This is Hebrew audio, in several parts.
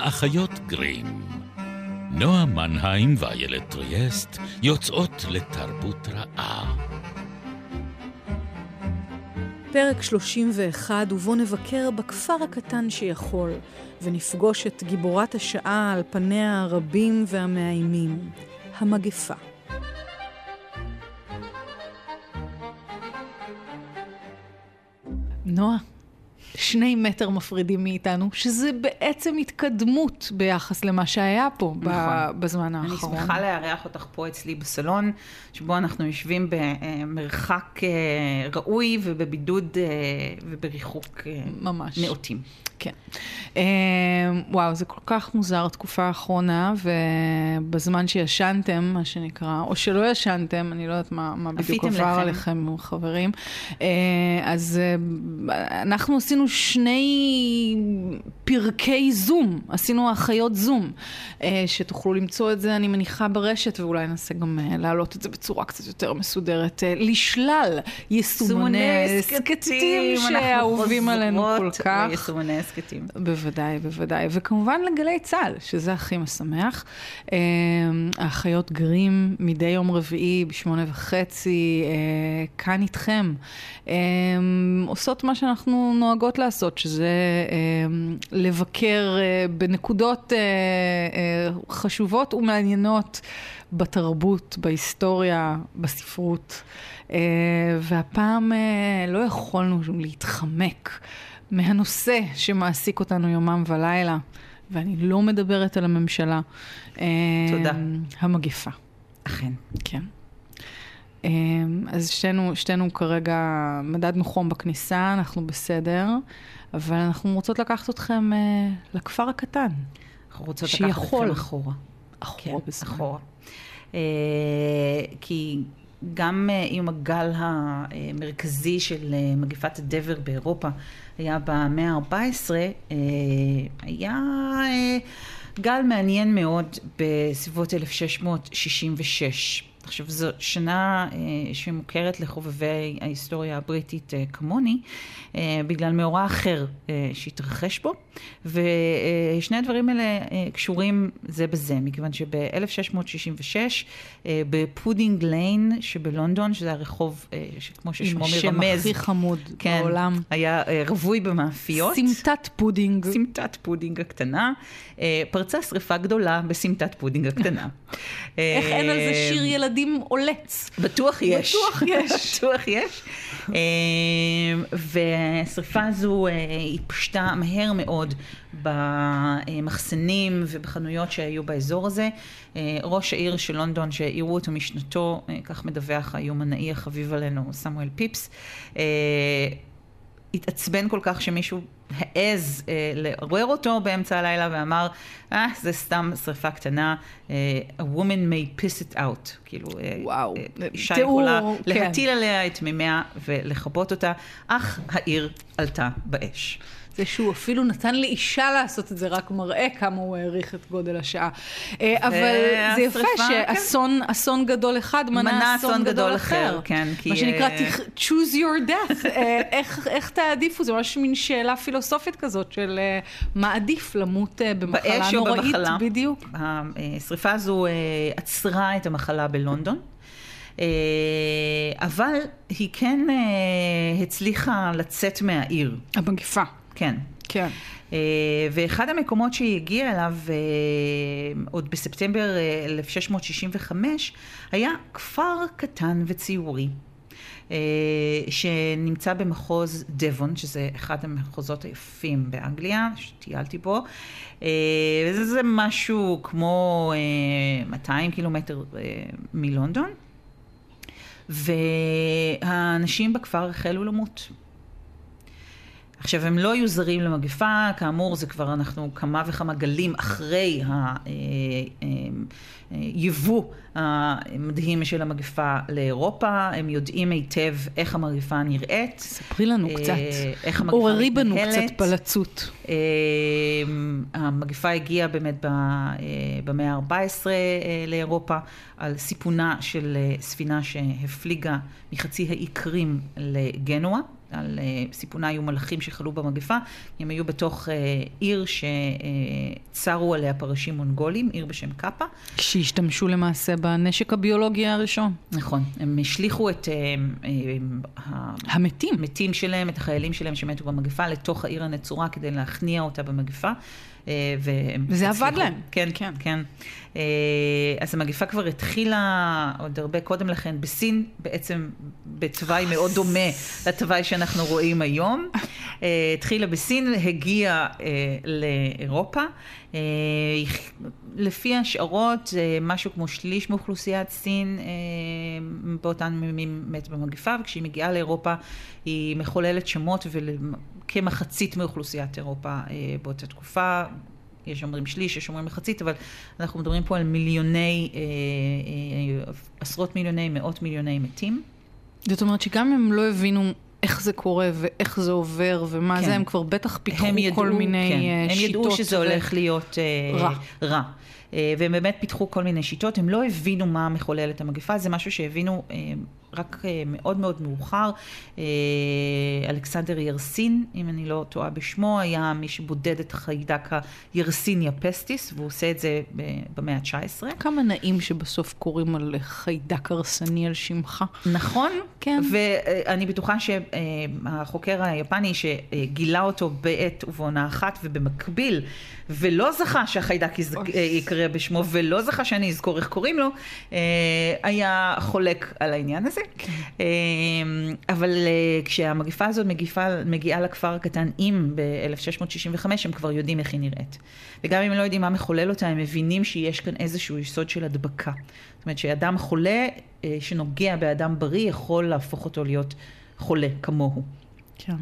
האחיות גרים. נועה מנהיים ואיילת טריאסט יוצאות לתרבות רעה. פרק 31, ובו נבקר בכפר הקטן שיכול, ונפגוש את גיבורת השעה על פניה הרבים והמאיימים, המגפה. נועה, שני מטר מפרידים מאיתנו, שזה בעצם התקדמות ביחס למה שהיה פה נכון. בזמן האחרון. אני שמחה לארח אותך פה אצלי בסלון, שבו אנחנו יושבים במרחק אה, ראוי ובבידוד אה, ובריחוק אה, ממש. נאותים. כן. אמ, וואו, זה כל כך מוזר התקופה האחרונה, ובזמן שישנתם, מה שנקרא, או שלא ישנתם, אני לא יודעת מה, מה בדיוק עבר לכם. עליכם, חברים. אה, אז אה, אנחנו עשינו שני פרקי זום, עשינו אחיות זום, אה, שתוכלו למצוא את זה, אני מניחה, ברשת, ואולי ננסה גם להעלות את זה בצורה קצת יותר מסודרת, לשלל יישומוני סקטים שאהובים עלינו כל כך. יישומוני הסכתים. בוודאי, בוודאי. וכמובן לגלי צה"ל, שזה הכי משמח. אה, האחיות גרים מדי יום רביעי בשמונה וחצי, אה, כאן איתכם. אה, עושות מה שאנחנו נוהגות לעשות, שזה לבקר בנקודות חשובות ומעניינות בתרבות, בהיסטוריה, בספרות. והפעם לא יכולנו להתחמק. מהנושא שמעסיק אותנו יומם ולילה, ואני לא מדברת על הממשלה. תודה. המגפה. אכן. כן. אז שתינו, שתינו כרגע מדדנו חום בכניסה, אנחנו בסדר, אבל אנחנו רוצות לקחת אתכם לכפר הקטן. אנחנו רוצות שיכול. לקחת אתכם אחורה. אחורה כן. אחורה. כי גם עם הגל המרכזי של מגפת הדבר באירופה, היה במאה ה-14, אה, היה אה, גל מעניין מאוד בסביבות 1666. עכשיו זו שנה אה, שמוכרת לחובבי ההיסטוריה הבריטית אה, כמוני, אה, בגלל מאורע אחר שהתרחש בו, ושני הדברים האלה קשורים זה בזה, מכיוון שב-1666 אה, בפודינג ליין שבלונדון, שזה הרחוב כמו ששמו מרמז, עם השם הכי חמוד כן, בעולם, היה רווי במאפיות, סמטת פודינג, סמטת פודינג הקטנה, פרצה שריפה גדולה בסמטת פודינג הקטנה. איך אין על זה שיר ילדים? ילדים עולץ. בטוח יש. בטוח יש. בטוח יש. אמ, והשריפה הזו אה, התפשטה מהר מאוד במחסנים ובחנויות שהיו באזור הזה. אה, ראש העיר של לונדון שהעירו אותו משנתו, אה, כך מדווח היומנאי החביב עלינו, סמואל פיפס. התעצבן כל כך שמישהו העז אה, לעורר אותו באמצע הלילה ואמר, אה, זה סתם שריפה קטנה, אה, a woman may piss it out. כאילו, אה, וואו, אה, אישה תיאור, יכולה כן. להטיל עליה את מימיה ולכבות אותה, אך העיר עלתה באש. זה שהוא אפילו נתן לאישה לעשות את זה, רק מראה כמה הוא העריך את גודל השעה. אה, אבל זה יפה שאסון כן. גדול אחד מנה אסון גדול אחר. כן, כי... מה שנקרא אה, choose your death. אה, איך תעדיפו? זה ממש מין שאלה פילוסופית כזאת של מה עדיף למות במחלה נוראית. במחלה. בדיוק. השריפה הזו עצרה את המחלה בלונדון. אבל היא כן הצליחה לצאת מהעיר. המגפה. כן. כן. Uh, ואחד המקומות שהיא הגיעה אליו uh, עוד בספטמבר 1665 היה כפר קטן וציורי. שנמצא במחוז דבון, שזה אחד המחוזות היפים באנגליה, שטיילתי בו, וזה משהו כמו uh, 200 קילומטר מלונדון, והאנשים בכפר החלו למות. עכשיו, הם לא היו זרים למגפה, כאמור, זה כבר אנחנו כמה וכמה גלים אחרי היבוא אה, אה, אה, המדהים של המגפה לאירופה, הם יודעים היטב איך המגפה נראית. ספרי לנו קצת, איך המגפה עוררי בנו קצת פלצות. המגפה הגיעה באמת במאה ה-14 לאירופה, על סיפונה של ספינה שהפליגה מחצי האי קרים לגנואה. על סיפונה היו מלאכים שחלו במגפה, הם היו בתוך עיר שצרו עליה פרשים מונגולים, עיר בשם קאפה. שהשתמשו למעשה בנשק הביולוגי הראשון. נכון, הם השליכו את המתים. המתים שלהם, את החיילים שלהם שמתו במגפה, לתוך העיר הנצורה כדי להכניע אותה במגפה. אה, וזה עבד להם. כן, כן. כן. אה, אז המגיפה כבר התחילה עוד הרבה קודם לכן בסין, בעצם בתוואי מאוד דומה לתוואי שאנחנו רואים היום. אה, התחילה בסין, הגיעה לאירופה. לפי השערות, משהו כמו שליש מאוכלוסיית סין באותן ימים מת במגיפה, וכשהיא מגיעה לאירופה היא מחוללת שמות כמחצית מאוכלוסיית אירופה אה, באותה תקופה. יש אומרים שליש, יש אומרים מחצית, אבל אנחנו מדברים פה על מיליוני, אה, אה, עשרות מיליוני, מאות מיליוני מתים. זאת אומרת שגם אם לא הבינו איך זה קורה ואיך זה עובר ומה כן. זה, הם כבר בטח פיתחו ידעו, כל מיני כן. שיטות. הם ידעו שזה ו... הולך להיות רע. רע. והם באמת פיתחו כל מיני שיטות, הם לא הבינו מה מחולל את המגפה, זה משהו שהבינו רק אה, מאוד מאוד מאוחר. אה, אלכסנדר ירסין, אם אני לא טועה בשמו, היה מי שבודד את החיידק הירסיניה פסטיס, והוא עושה את זה במאה ה-19. כמה נעים שבסוף קוראים על חיידק הרסני על שמך. נכון, כן. ואני בטוחה שהחוקר היפני שגילה אותו בעת ובעונה אחת ובמקביל, ולא זכה שהחיידק יקרא בשמו, ולא זכה שאני אזכור איך קוראים לו, אה, היה חולק על העניין הזה. כן. אמ, אבל אה, כשהמגיפה הזאת מגיפה, מגיעה לכפר הקטן אם ב-1665, הם כבר יודעים איך היא נראית. וגם אם הם לא יודעים מה מחולל אותה, הם מבינים שיש כאן איזשהו יסוד של הדבקה. זאת אומרת שאדם חולה אה, שנוגע באדם בריא יכול להפוך אותו להיות חולה כמוהו. כן.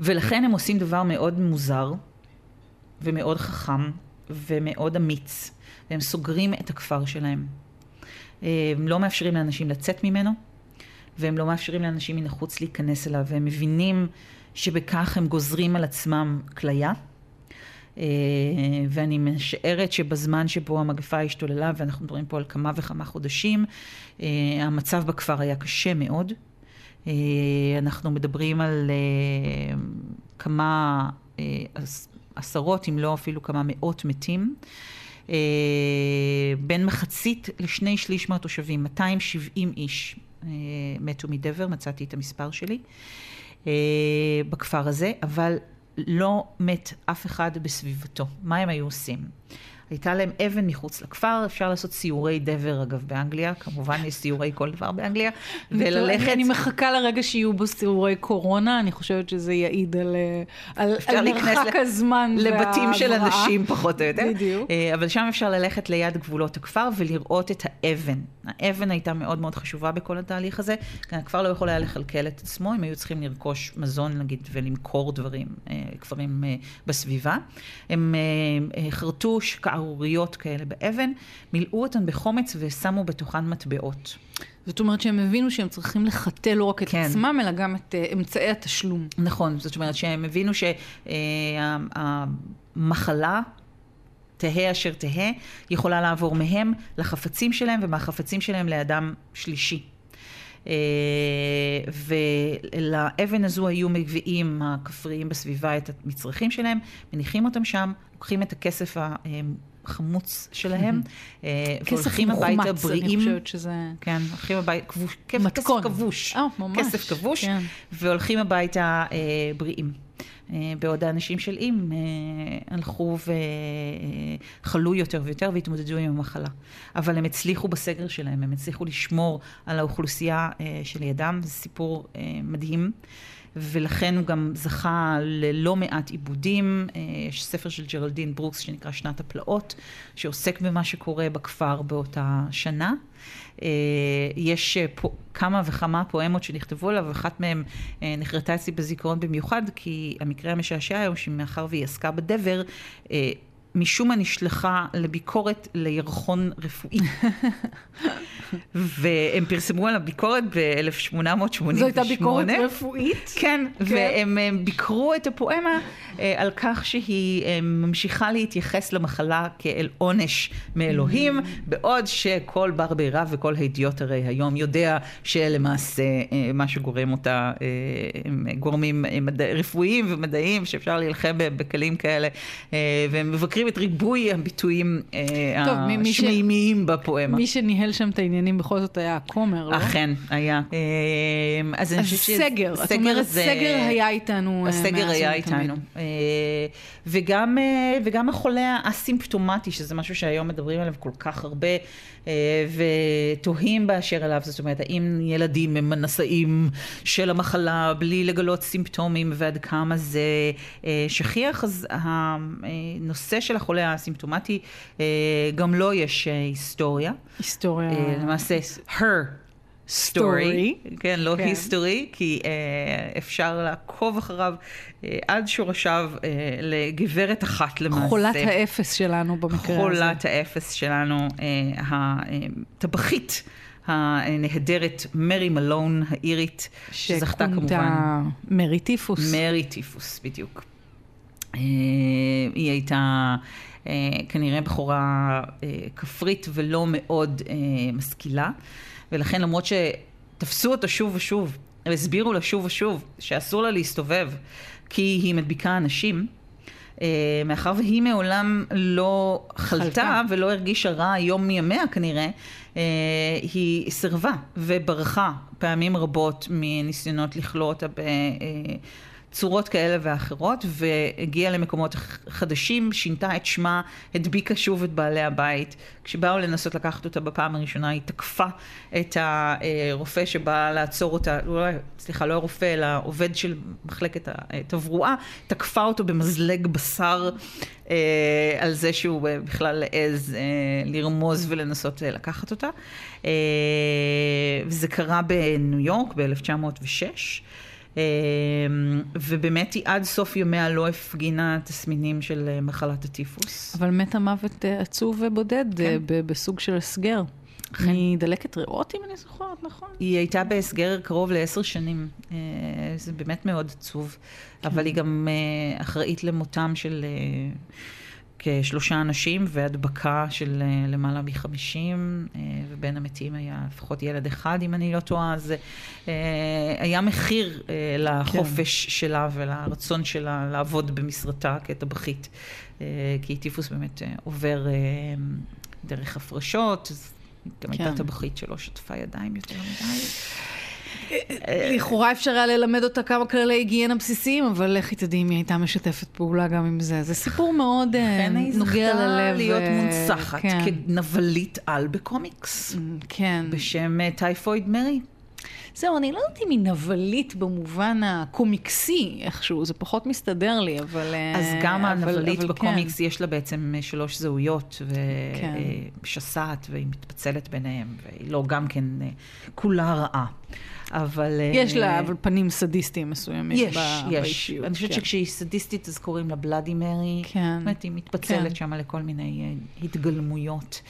ולכן הם עושים דבר מאוד מוזר ומאוד חכם ומאוד אמיץ. והם סוגרים את הכפר שלהם. הם לא מאפשרים לאנשים לצאת ממנו, והם לא מאפשרים לאנשים מן החוץ להיכנס אליו, והם מבינים שבכך הם גוזרים על עצמם כליה. אה, ואני משערת שבזמן שבו המגפה השתוללה, ואנחנו מדברים פה על כמה וכמה חודשים, אה, המצב בכפר היה קשה מאוד. אה, אנחנו מדברים על כמה עשרות, אם לא אפילו כמה מאות מתים. בין מחצית לשני שליש מהתושבים, 270 איש, מתו מדבר, מצאתי את המספר שלי, אה, בכפר הזה, אבל לא מת אף אחד בסביבתו. מה הם היו עושים? הייתה להם אבן מחוץ לכפר, אפשר לעשות סיורי דבר אגב באנגליה, כמובן יש סיורי כל דבר באנגליה, וללכת... אני מחכה לרגע שיהיו בו סיורי קורונה, אני חושבת שזה יעיד על, אה, על, על מרחק הזמן לבתים של אנשים פחות או יותר. בדיוק. אה, אבל שם אפשר ללכת ליד גבולות הכפר ולראות את האבן. האבן הייתה מאוד מאוד חשובה בכל התהליך הזה, כי הכפר לא יכול היה לכלכל את עצמו, הם היו צריכים לרכוש מזון נגיד ולמכור דברים, אה, כפרים בסביבה. הם חרטו שערוריות כאלה באבן, מילאו אותן בחומץ ושמו בתוכן מטבעות. זאת אומרת שהם הבינו שהם צריכים לחטא לא רק את כן. עצמם, אלא גם את uh, אמצעי התשלום. נכון, זאת אומרת שהם הבינו שהמחלה, uh, תהא אשר תהא, יכולה לעבור מהם לחפצים שלהם, ומהחפצים שלהם לאדם שלישי. Uh, ולאבן הזו היו מביאים הכפריים בסביבה את המצרכים שלהם, מניחים אותם שם, לוקחים את הכסף החמוץ שלהם, אה, והולכים הביתה בריאים. אני חושבת שזה... כן, הולכים הביתה, מתכון. כסף כבוש. אה. כסף כבוש, כן. והולכים הביתה אה, בריאים. אה, בעוד האנשים של אם הלכו וחלו יותר ויותר והתמודדו עם המחלה. אבל הם הצליחו בסגר שלהם, הם הצליחו לשמור על האוכלוסייה שלידם, זה סיפור מדהים. ולכן הוא גם זכה ללא מעט עיבודים. אה, יש ספר של ג'רלדין ברוקס שנקרא שנת הפלאות, שעוסק במה שקורה בכפר באותה שנה. אה, יש אה, פה כמה וכמה פואמות שנכתבו עליו, אחת מהן נחרטה אצלי בזיכרון במיוחד, כי המקרה המשעשע היום, שמאחר והיא עסקה בדבר, משום מה נשלחה לביקורת לירחון רפואי. והם פרסמו על הביקורת ב-1888. זו הייתה ביקורת רפואית? כן, כן. והם ביקרו את הפואמה אה, על כך שהיא אה, ממשיכה להתייחס למחלה כאל עונש מאלוהים, mm. בעוד שכל בר בירה וכל הידיוט הרי היום יודע שלמעשה אה, מה שגורם אותה הם גורמים רפואיים ומדעיים שאפשר להילחם בכלים כאלה, והם מבקרים את ריבוי הביטויים השמימיים בפואמה. מי שניהל שם את העניינים בכל זאת היה הכומר, לא? אכן, היה. אז, אז סגר, את אומרת סגר היה איתנו. הסגר היה איתנו. וגם, וגם החולה האסימפטומטי, שזה משהו שהיום מדברים עליו כל כך הרבה, ותוהים באשר אליו, זאת אומרת, האם ילדים הם נשאים של המחלה בלי לגלות סימפטומים, ועד כמה זה שכיח, אז הנושא של החולה האסימפטומטי, גם לו לא יש היסטוריה. היסטוריה. למעשה, her סטורי, כן, לא היסטורי, כן. כי אה, אפשר לעקוב אחריו אה, עד שורשיו אה, לגברת אחת למעשה. חולת האפס שלנו במקרה חולת הזה. חולת האפס שלנו, אה, הטבחית. הנהדרת מרי מלון האירית, שזכתה כמובן. מרי טיפוס. מרי טיפוס, בדיוק. אה, היא הייתה אה, כנראה בחורה אה, כפרית ולא מאוד משכילה. ולכן למרות שתפסו אותה שוב ושוב, והסבירו לה שוב ושוב שאסור לה להסתובב כי היא מדביקה אנשים, אה, מאחר והיא מעולם לא חלתה, חלתה. ולא הרגישה רע יום מימיה כנראה, אה, היא סירבה וברחה פעמים רבות מניסיונות לכלוא אותה ב... צורות כאלה ואחרות, והגיעה למקומות חדשים, שינתה את שמה, הדביקה שוב את בעלי הבית. כשבאו לנסות לקחת אותה בפעם הראשונה, היא תקפה את הרופא שבא לעצור אותה, לא, סליחה, לא הרופא, אלא עובד של מחלקת התברואה, תקפה אותו במזלג בשר אה, על זה שהוא בכלל העז אה, לרמוז ולנסות אה, לקחת אותה. וזה קרה בניו יורק ב-1906. אמ, ובאמת היא עד סוף ימיה לא הפגינה תסמינים של אה, מחלת הטיפוס. אבל מתה מוות אה, עצוב ובודד אה, כן. בסוג של הסגר. מדלקת ריאות, אם אני זוכרת, נכון? היא הייתה בהסגר קרוב לעשר שנים. זה באמת מאוד עצוב. כן. אבל היא גם אחראית למותם של... כשלושה אנשים והדבקה של אה, למעלה מחמישים, אה, ובין המתים היה לפחות ילד אחד, אם אני לא טועה, אז אה, היה מחיר לחופש כן. שלה ולרצון שלה לעבוד במשרתה כטבחית, כי טיפוס באמת עובר דרך הפרשות, גם כן. הייתה טבחית שלא שטפה ידיים יותר מדי. לכאורה אפשר היה ללמד אותה כמה כללי היגיינה בסיסיים, אבל לכי תדעי אם היא הייתה משתפת פעולה גם עם זה. זה סיפור מאוד אה, נוגע ללב. לכן היא זכתה להיות מונצחת כן. כנבלית על בקומיקס. Mm, כן. בשם טייפויד אה, מרי. זהו, אני לא יודעת אם היא נבלית במובן הקומיקסי איכשהו, זה פחות מסתדר לי, אבל... אז גם אבל, הנבלית אבל בקומיקס כן. יש לה בעצם שלוש זהויות, ושסעת, כן. והיא מתפצלת ביניהם, והיא לא גם כן כולה רעה. אבל... יש לה אה, אבל פנים סדיסטיים מסוימים יש, ב- יש. באישיות. אני חושבת כן. שכשהיא סדיסטית אז קוראים לה בלאדי מרי. כן. זאת אומרת, היא מתפצלת כן. שם לכל מיני התגלמויות.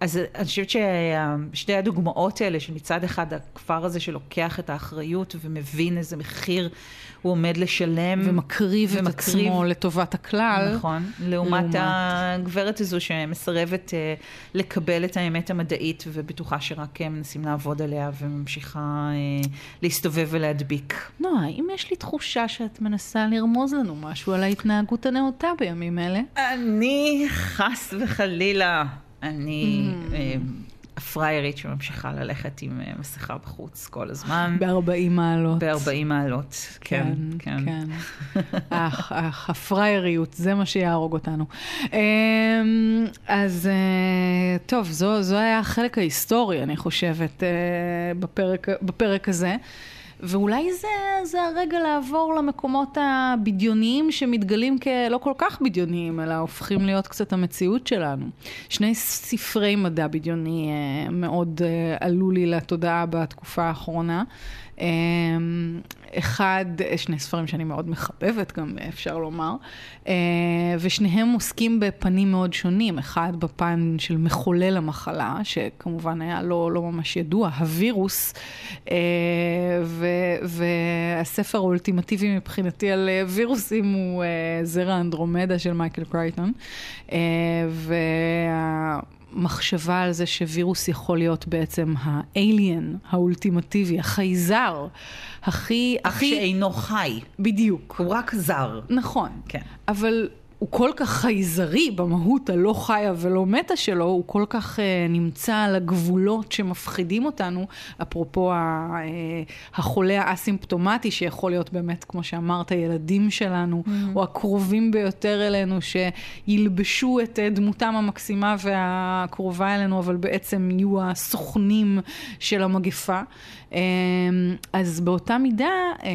אז אני חושבת ששתי הדוגמאות האלה, שמצד אחד הכפר הזה שלוקח את האחריות ומבין איזה מחיר הוא עומד לשלם. ומקריב, ומקריב את עצמו לטובת הכלל. נכון. לעומת, לעומת הגברת הזו שמסרבת uh, לקבל את האמת המדעית ובטוחה שרק הם מנסים לעבוד עליה וממשיכה uh, להסתובב ולהדביק. נועה, האם יש לי תחושה שאת מנסה לרמוז לנו משהו על ההתנהגות הנאותה בימים אלה? אני חס וחלילה. אני mm. אה, הפריירית שממשיכה ללכת עם אה, מסכה בחוץ כל הזמן. ב-40 מעלות. ב-40 מעלות, כן, כן. כן. אך, אך, הפרייריות, זה מה שיהרוג אותנו. אמ, אז אה, טוב, זו, זו היה החלק ההיסטורי, אני חושבת, בפרק, בפרק הזה. ואולי זה, זה הרגע לעבור למקומות הבדיוניים שמתגלים כלא כל כך בדיוניים, אלא הופכים להיות קצת המציאות שלנו. שני ספרי מדע בדיוני אה, מאוד אה, עלו לי לתודעה בתקופה האחרונה. אחד, שני ספרים שאני מאוד מחבבת גם, אפשר לומר, ושניהם עוסקים בפנים מאוד שונים. אחד בפן של מחולל המחלה, שכמובן היה לא, לא ממש ידוע, הווירוס, ו, והספר האולטימטיבי מבחינתי על וירוסים הוא זרע אנדרומדה של מייקל קרייטון. וה... מחשבה על זה שווירוס יכול להיות בעצם האליאן האולטימטיבי, החייזר, הכי... אך הכי... שאינו חי. בדיוק. הוא רק זר. נכון. כן. אבל הוא כל כך חייזרי במהות הלא חיה ולא מתה שלו, הוא כל כך uh, נמצא על הגבולות שמפחידים אותנו, אפרופו ה, uh, החולה האסימפטומטי, שיכול להיות באמת, כמו שאמרת, ילדים שלנו, mm-hmm. או הקרובים ביותר אלינו, שילבשו את uh, דמותם המקסימה והקרובה אלינו, אבל בעצם יהיו הסוכנים של המגפה. אמ, אז באותה מידה, אה,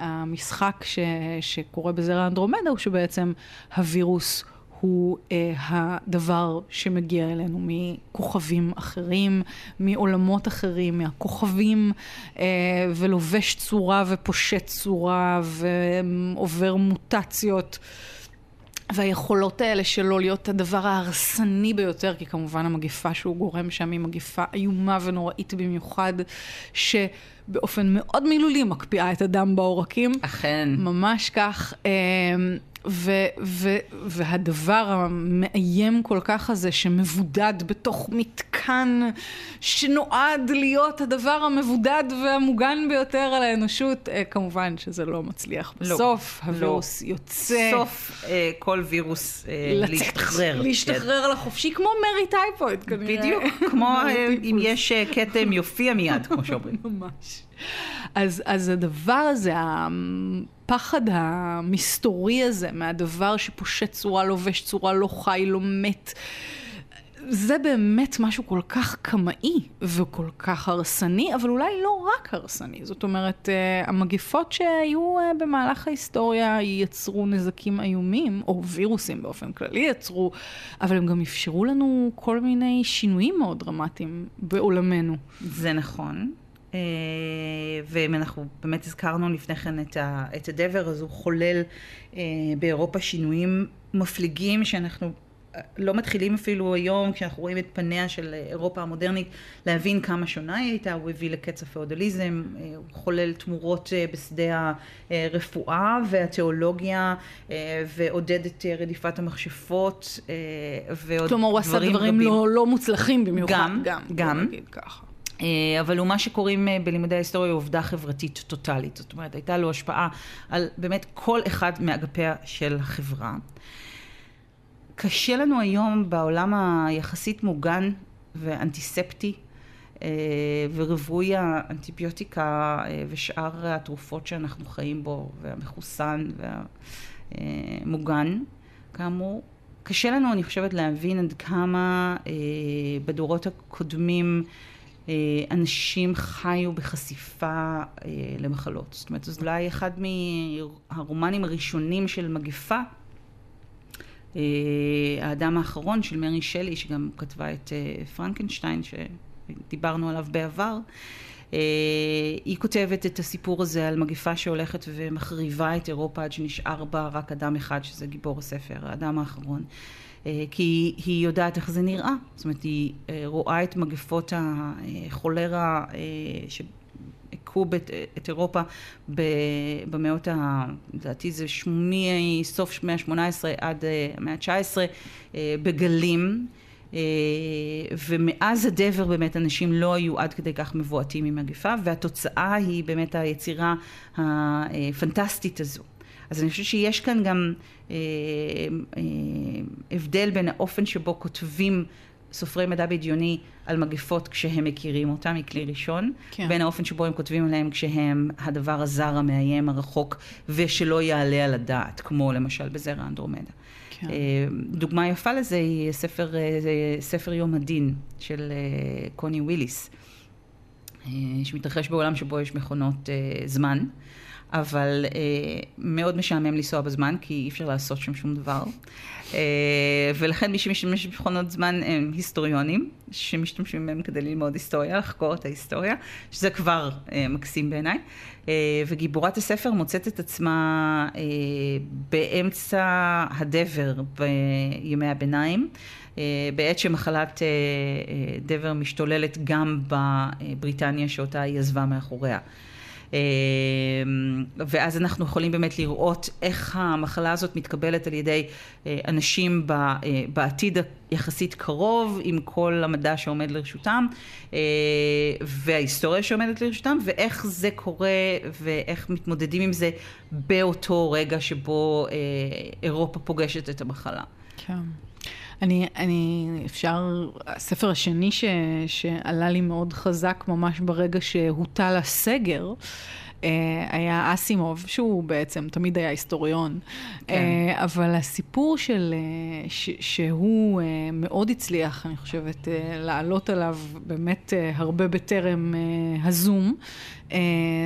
המשחק ש, שקורה בזרע אנדרומדה הוא שבעצם הווירוס הוא אה, הדבר שמגיע אלינו מכוכבים אחרים, מעולמות אחרים, מהכוכבים, אה, ולובש צורה ופושט צורה ועובר מוטציות. והיכולות האלה שלו להיות הדבר ההרסני ביותר, כי כמובן המגפה שהוא גורם שם היא מגפה איומה ונוראית במיוחד, שבאופן מאוד מילולי מקפיאה את הדם בעורקים. אכן. ממש כך. אמ, ו- ו- והדבר המאיים כל כך הזה שמבודד בתוך מתקן שנועד להיות הדבר המבודד והמוגן ביותר על האנושות, אה, כמובן שזה לא מצליח לא, בסוף, לא, הווירוס לא. יוצא. סוף אה, כל וירוס אה, לצאת, להשתחרר. להשתחרר כן. לחופשי, כמו מרי טייפויד כנראה. בדיוק, כמו אה, אם יש אה, כתם יופיע מיד, כמו שאומרים. ממש. אז, אז הדבר הזה, הפחד המסתורי הזה מהדבר שפושט צורה, לובש צורה, לא חי, לא מת, זה באמת משהו כל כך קמאי וכל כך הרסני, אבל אולי לא רק הרסני. זאת אומרת, uh, המגפות שהיו uh, במהלך ההיסטוריה יצרו נזקים איומים, או וירוסים באופן כללי יצרו, אבל הם גם אפשרו לנו כל מיני שינויים מאוד דרמטיים בעולמנו. זה נכון. אה, ואם אנחנו באמת הזכרנו לפני כן את, ה, את הדבר, אז הוא חולל אה, באירופה שינויים מפליגים שאנחנו אה, לא מתחילים אפילו היום, כשאנחנו רואים את פניה של אירופה המודרנית, להבין כמה שונה היא הייתה. הוא הביא לקץ הפאודליזם, הוא חולל תמורות בשדה הרפואה והתיאולוגיה, ועודד את רדיפת המכשפות, ועוד דברים כלומר, הוא עשה דברים לא, לא מוצלחים במיוחד. גם, גם. גם. ככה. אה, אבל הוא מה שקוראים אה, בלימודי ההיסטוריה עובדה חברתית טוטאלית. זאת אומרת, הייתה לו השפעה על באמת כל אחד מאגפיה של החברה. קשה לנו היום בעולם היחסית מוגן ואנטיספטי אה, ורווי האנטיביוטיקה ושאר התרופות שאנחנו חיים בו, והמחוסן והמוגן, כאמור, קשה לנו, אני חושבת, להבין עד כמה בדורות הקודמים אה, אנשים חיו בחשיפה אה, למחלות. זאת אומרת, זה אולי אחד מהרומנים הראשונים של מגפה. אה, האדם האחרון של מרי שלי, שגם כתבה את פרנקנשטיין, שדיברנו עליו בעבר. היא כותבת את הסיפור הזה על מגפה שהולכת ומחריבה את אירופה עד שנשאר בה רק אדם אחד, שזה גיבור הספר, האדם האחרון. אה, כי היא יודעת איך זה נראה. זאת אומרת, היא אה, רואה את מגפות החולרה אה, שהכו את אירופה במאות ה... לדעתי זה מסוף המאה ה-18 עד המאה ה-19 בגלים. ומאז הדבר באמת אנשים לא היו עד כדי כך מבועטים ממגפה, והתוצאה היא באמת היצירה הפנטסטית הזו. אז אני חושבת שיש כאן גם אה, אה, הבדל בין האופן שבו כותבים סופרי מדע בדיוני על מגפות כשהם מכירים אותם מכלי ראשון, כן. בין האופן שבו הם כותבים עליהם כשהם הדבר הזר המאיים הרחוק ושלא יעלה על הדעת, כמו למשל בזרע אנדרומדה. כן. אה, דוגמה יפה לזה היא ספר, אה, ספר יום הדין של אה, קוני וויליס, שמתרחש בעולם שבו יש מכונות זמן. אבל אה, מאוד משעמם לנסוע בזמן, כי אי אפשר לעשות שם שום דבר. אה, ולכן מי שמשתמש במכונות זמן הם היסטוריונים, שמשתמשים בהם כדי ללמוד היסטוריה, לחקור את ההיסטוריה, שזה כבר אה, מקסים בעיניי. אה, וגיבורת הספר מוצאת את עצמה אה, באמצע הדבר בימי הביניים. אה, בעת שמחלת דבר משתוללת גם בבריטניה שאותה היא עזבה מאחוריה. ואז אנחנו יכולים באמת לראות איך המחלה הזאת מתקבלת על ידי אנשים בעתיד יחסית קרוב עם כל המדע שעומד לרשותם וההיסטוריה שעומדת לרשותם ואיך זה קורה ואיך מתמודדים עם זה באותו רגע שבו אירופה פוגשת את המחלה. כן. אני, אני, אפשר, הספר השני ש, שעלה לי מאוד חזק ממש ברגע שהוטל הסגר, אה, היה אסימוב, שהוא בעצם תמיד היה היסטוריון, כן. אה, אבל הסיפור של, אה, ש, שהוא מאוד הצליח, אני חושבת, לעלות עליו באמת הרבה בטרם הזום,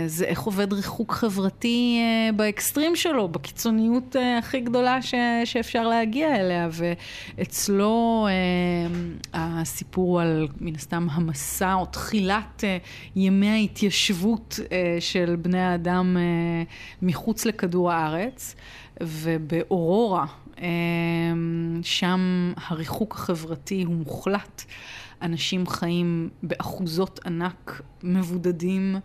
זה איך עובד ריחוק חברתי באקסטרים שלו, בקיצוניות הכי גדולה ש, שאפשר להגיע אליה, ואצלו הסיפור על מן הסתם המסע או תחילת ימי ההתיישבות של בני האדם אה, מחוץ לכדור הארץ, ובאורורה, אה, שם הריחוק החברתי הוא מוחלט. אנשים חיים באחוזות ענק, מבודדים,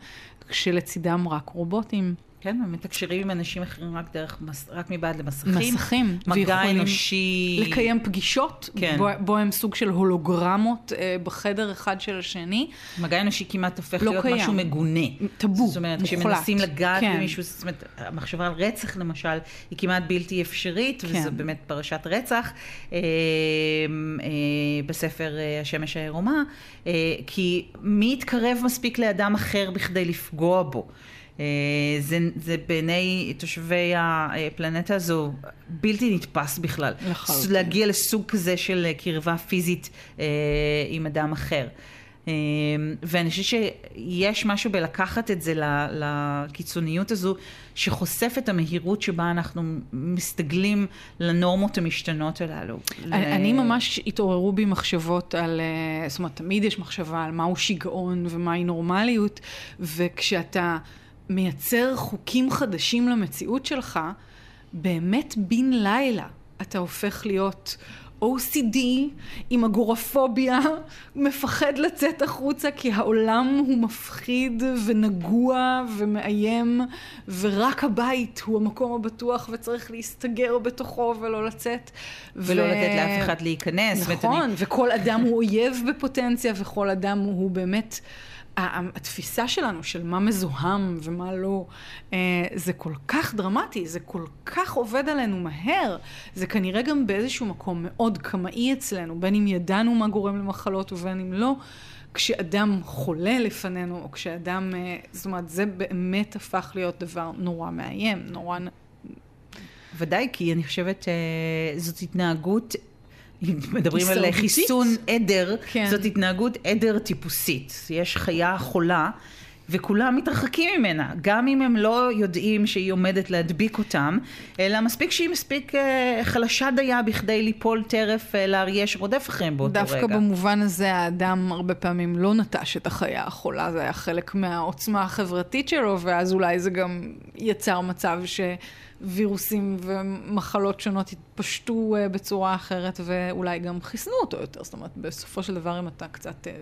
כשלצידם רק רובוטים. כן, ומתקשרים עם אנשים אחרים רק דרך, רק מבעד למסכים. מסכים. מגע אנושי. לקיים פגישות, כן. בו, בו הם סוג של הולוגרמות אה, בחדר אחד של השני. מגע אנושי כמעט הופך לא להיות קיים. משהו מגונה. טאבו, זאת אומרת, מוחלט. כשמנסים לגעת כן. במישהו, זאת אומרת, המחשבה על רצח למשל, היא כמעט בלתי אפשרית, כן. וזו באמת פרשת רצח אה, אה, בספר אה, השמש העירומה, אה, כי מי יתקרב מספיק לאדם אחר בכדי לפגוע בו? אה, זה, זה בעיני תושבי הפלנטה הזו בלתי נתפס בכלל. לחלוטין. להגיע לסוג כזה של קרבה פיזית אה, עם אדם אחר. אה, ואני חושבת שיש משהו בלקחת את זה לקיצוניות הזו, שחושף את המהירות שבה אנחנו מסתגלים לנורמות המשתנות הללו. אני ממש התעוררו בי מחשבות על, זאת אומרת, תמיד יש מחשבה על מהו שיגעון ומהי נורמליות, וכשאתה... מייצר חוקים חדשים למציאות שלך, באמת בן לילה אתה הופך להיות OCD עם אגורפוביה, מפחד לצאת החוצה כי העולם הוא מפחיד ונגוע ומאיים ורק הבית הוא המקום הבטוח וצריך להסתגר בתוכו ולא לצאת. ולא ו... לתת לאף אחד להיכנס. נכון, אני... וכל אדם הוא אויב בפוטנציה וכל אדם הוא באמת... התפיסה שלנו של מה מזוהם ומה לא, אה, זה כל כך דרמטי, זה כל כך עובד עלינו מהר, זה כנראה גם באיזשהו מקום מאוד קמאי אצלנו, בין אם ידענו מה גורם למחלות ובין אם לא. כשאדם חולה לפנינו, או כשאדם, אה, זאת אומרת, זה באמת הפך להיות דבר נורא מאיים, נורא... ודאי, כי אני חושבת אה, זאת התנהגות מדברים על חיסון עדר, כן. זאת התנהגות עדר טיפוסית. יש חיה חולה. וכולם מתרחקים ממנה, גם אם הם לא יודעים שהיא עומדת להדביק אותם, אלא מספיק שהיא מספיק אה, חלשה דייה בכדי ליפול טרף אה, לאריה שרודף אחריהם באותו דווקא רגע. דווקא במובן הזה האדם הרבה פעמים לא נטש את החיה החולה, זה היה חלק מהעוצמה החברתית שלו, ואז אולי זה גם יצר מצב ש... וירוסים ומחלות שונות התפשטו אה, בצורה אחרת ואולי גם חיסנו אותו יותר. זאת אומרת, בסופו של דבר, אם אתה קצת אה,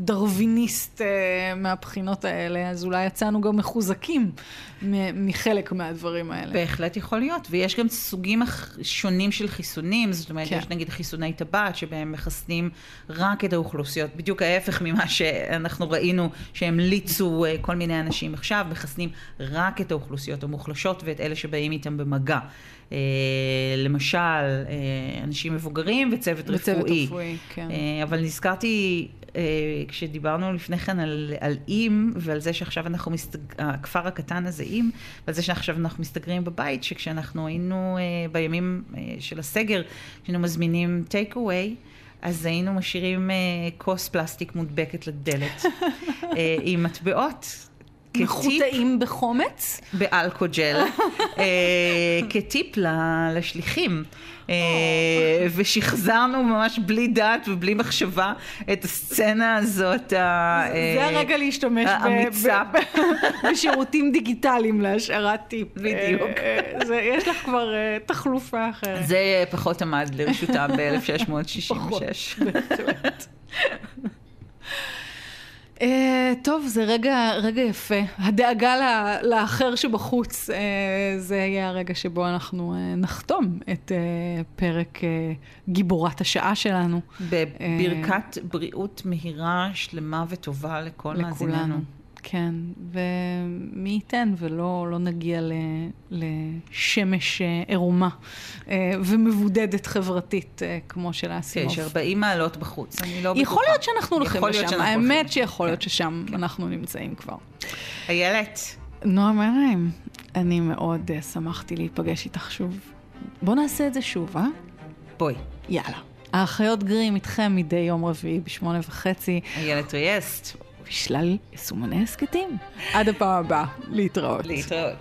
דרוויניסט אה, מהבחינות האלה, אז אולי יצאנו גם מחוזקים מחלק מהדברים האלה. בהחלט יכול להיות, ויש גם סוגים שונים של חיסונים, זאת אומרת, כן. יש נגיד חיסוני טבעת, שבהם מחסנים רק את האוכלוסיות, בדיוק ההפך ממה שאנחנו ראינו שהמליצו כל מיני אנשים עכשיו, מחסנים רק את האוכלוסיות המוחלשות ואת אלה שבאים איתם במגע. Uh, למשל, uh, אנשים מבוגרים וצוות, וצוות רפואי. רפואי, כן. Uh, אבל נזכרתי uh, כשדיברנו לפני כן על, על אים, ועל זה שעכשיו אנחנו מסתג... הכפר הקטן הזה אים, ועל זה שעכשיו אנחנו מסתגרים בבית, שכשאנחנו היינו uh, בימים uh, של הסגר, כשהיינו מזמינים טייק אווי, אז היינו משאירים uh, כוס פלסטיק מודבקת לדלת uh, עם מטבעות מחוטאים בחומץ? באלכוג'ל, אה, כטיפ לשליחים. אה, ושחזרנו ממש בלי דעת ובלי מחשבה את הסצנה הזאת. זה הרגע להשתמש בשירותים דיגיטליים להשארת טיפ. בדיוק. יש לך כבר תחלופה אחרת. זה פחות עמד לרשותם ב-1666. פחות, בהחלט. Uh, טוב, זה רגע, רגע יפה. הדאגה לה, לאחר שבחוץ, uh, זה יהיה הרגע שבו אנחנו uh, נחתום את uh, פרק uh, גיבורת השעה שלנו. בברכת uh, בריאות מהירה, שלמה וטובה לכל מאזיננו. כן, ומי ייתן ולא לא נגיע ל, לשמש אה, עירומה אה, ומבודדת חברתית אה, כמו של האסימוב. כן, יש 40 מעלות בחוץ, אני לא בטוחה. יכול להיות שאנחנו הולכים לשם, האמת שיכול להיות כן, ששם כן. אנחנו נמצאים כבר. איילת. נועה מריים, אני מאוד שמחתי להיפגש איתך שוב. בוא נעשה את זה שוב, אה? בואי. יאללה. האחיות גרים איתכם מדי יום רביעי בשמונה וחצי. איילת ריאסט. ושלל יישומוני הסכתים. עד הפעם הבאה, להתראות. להתראות.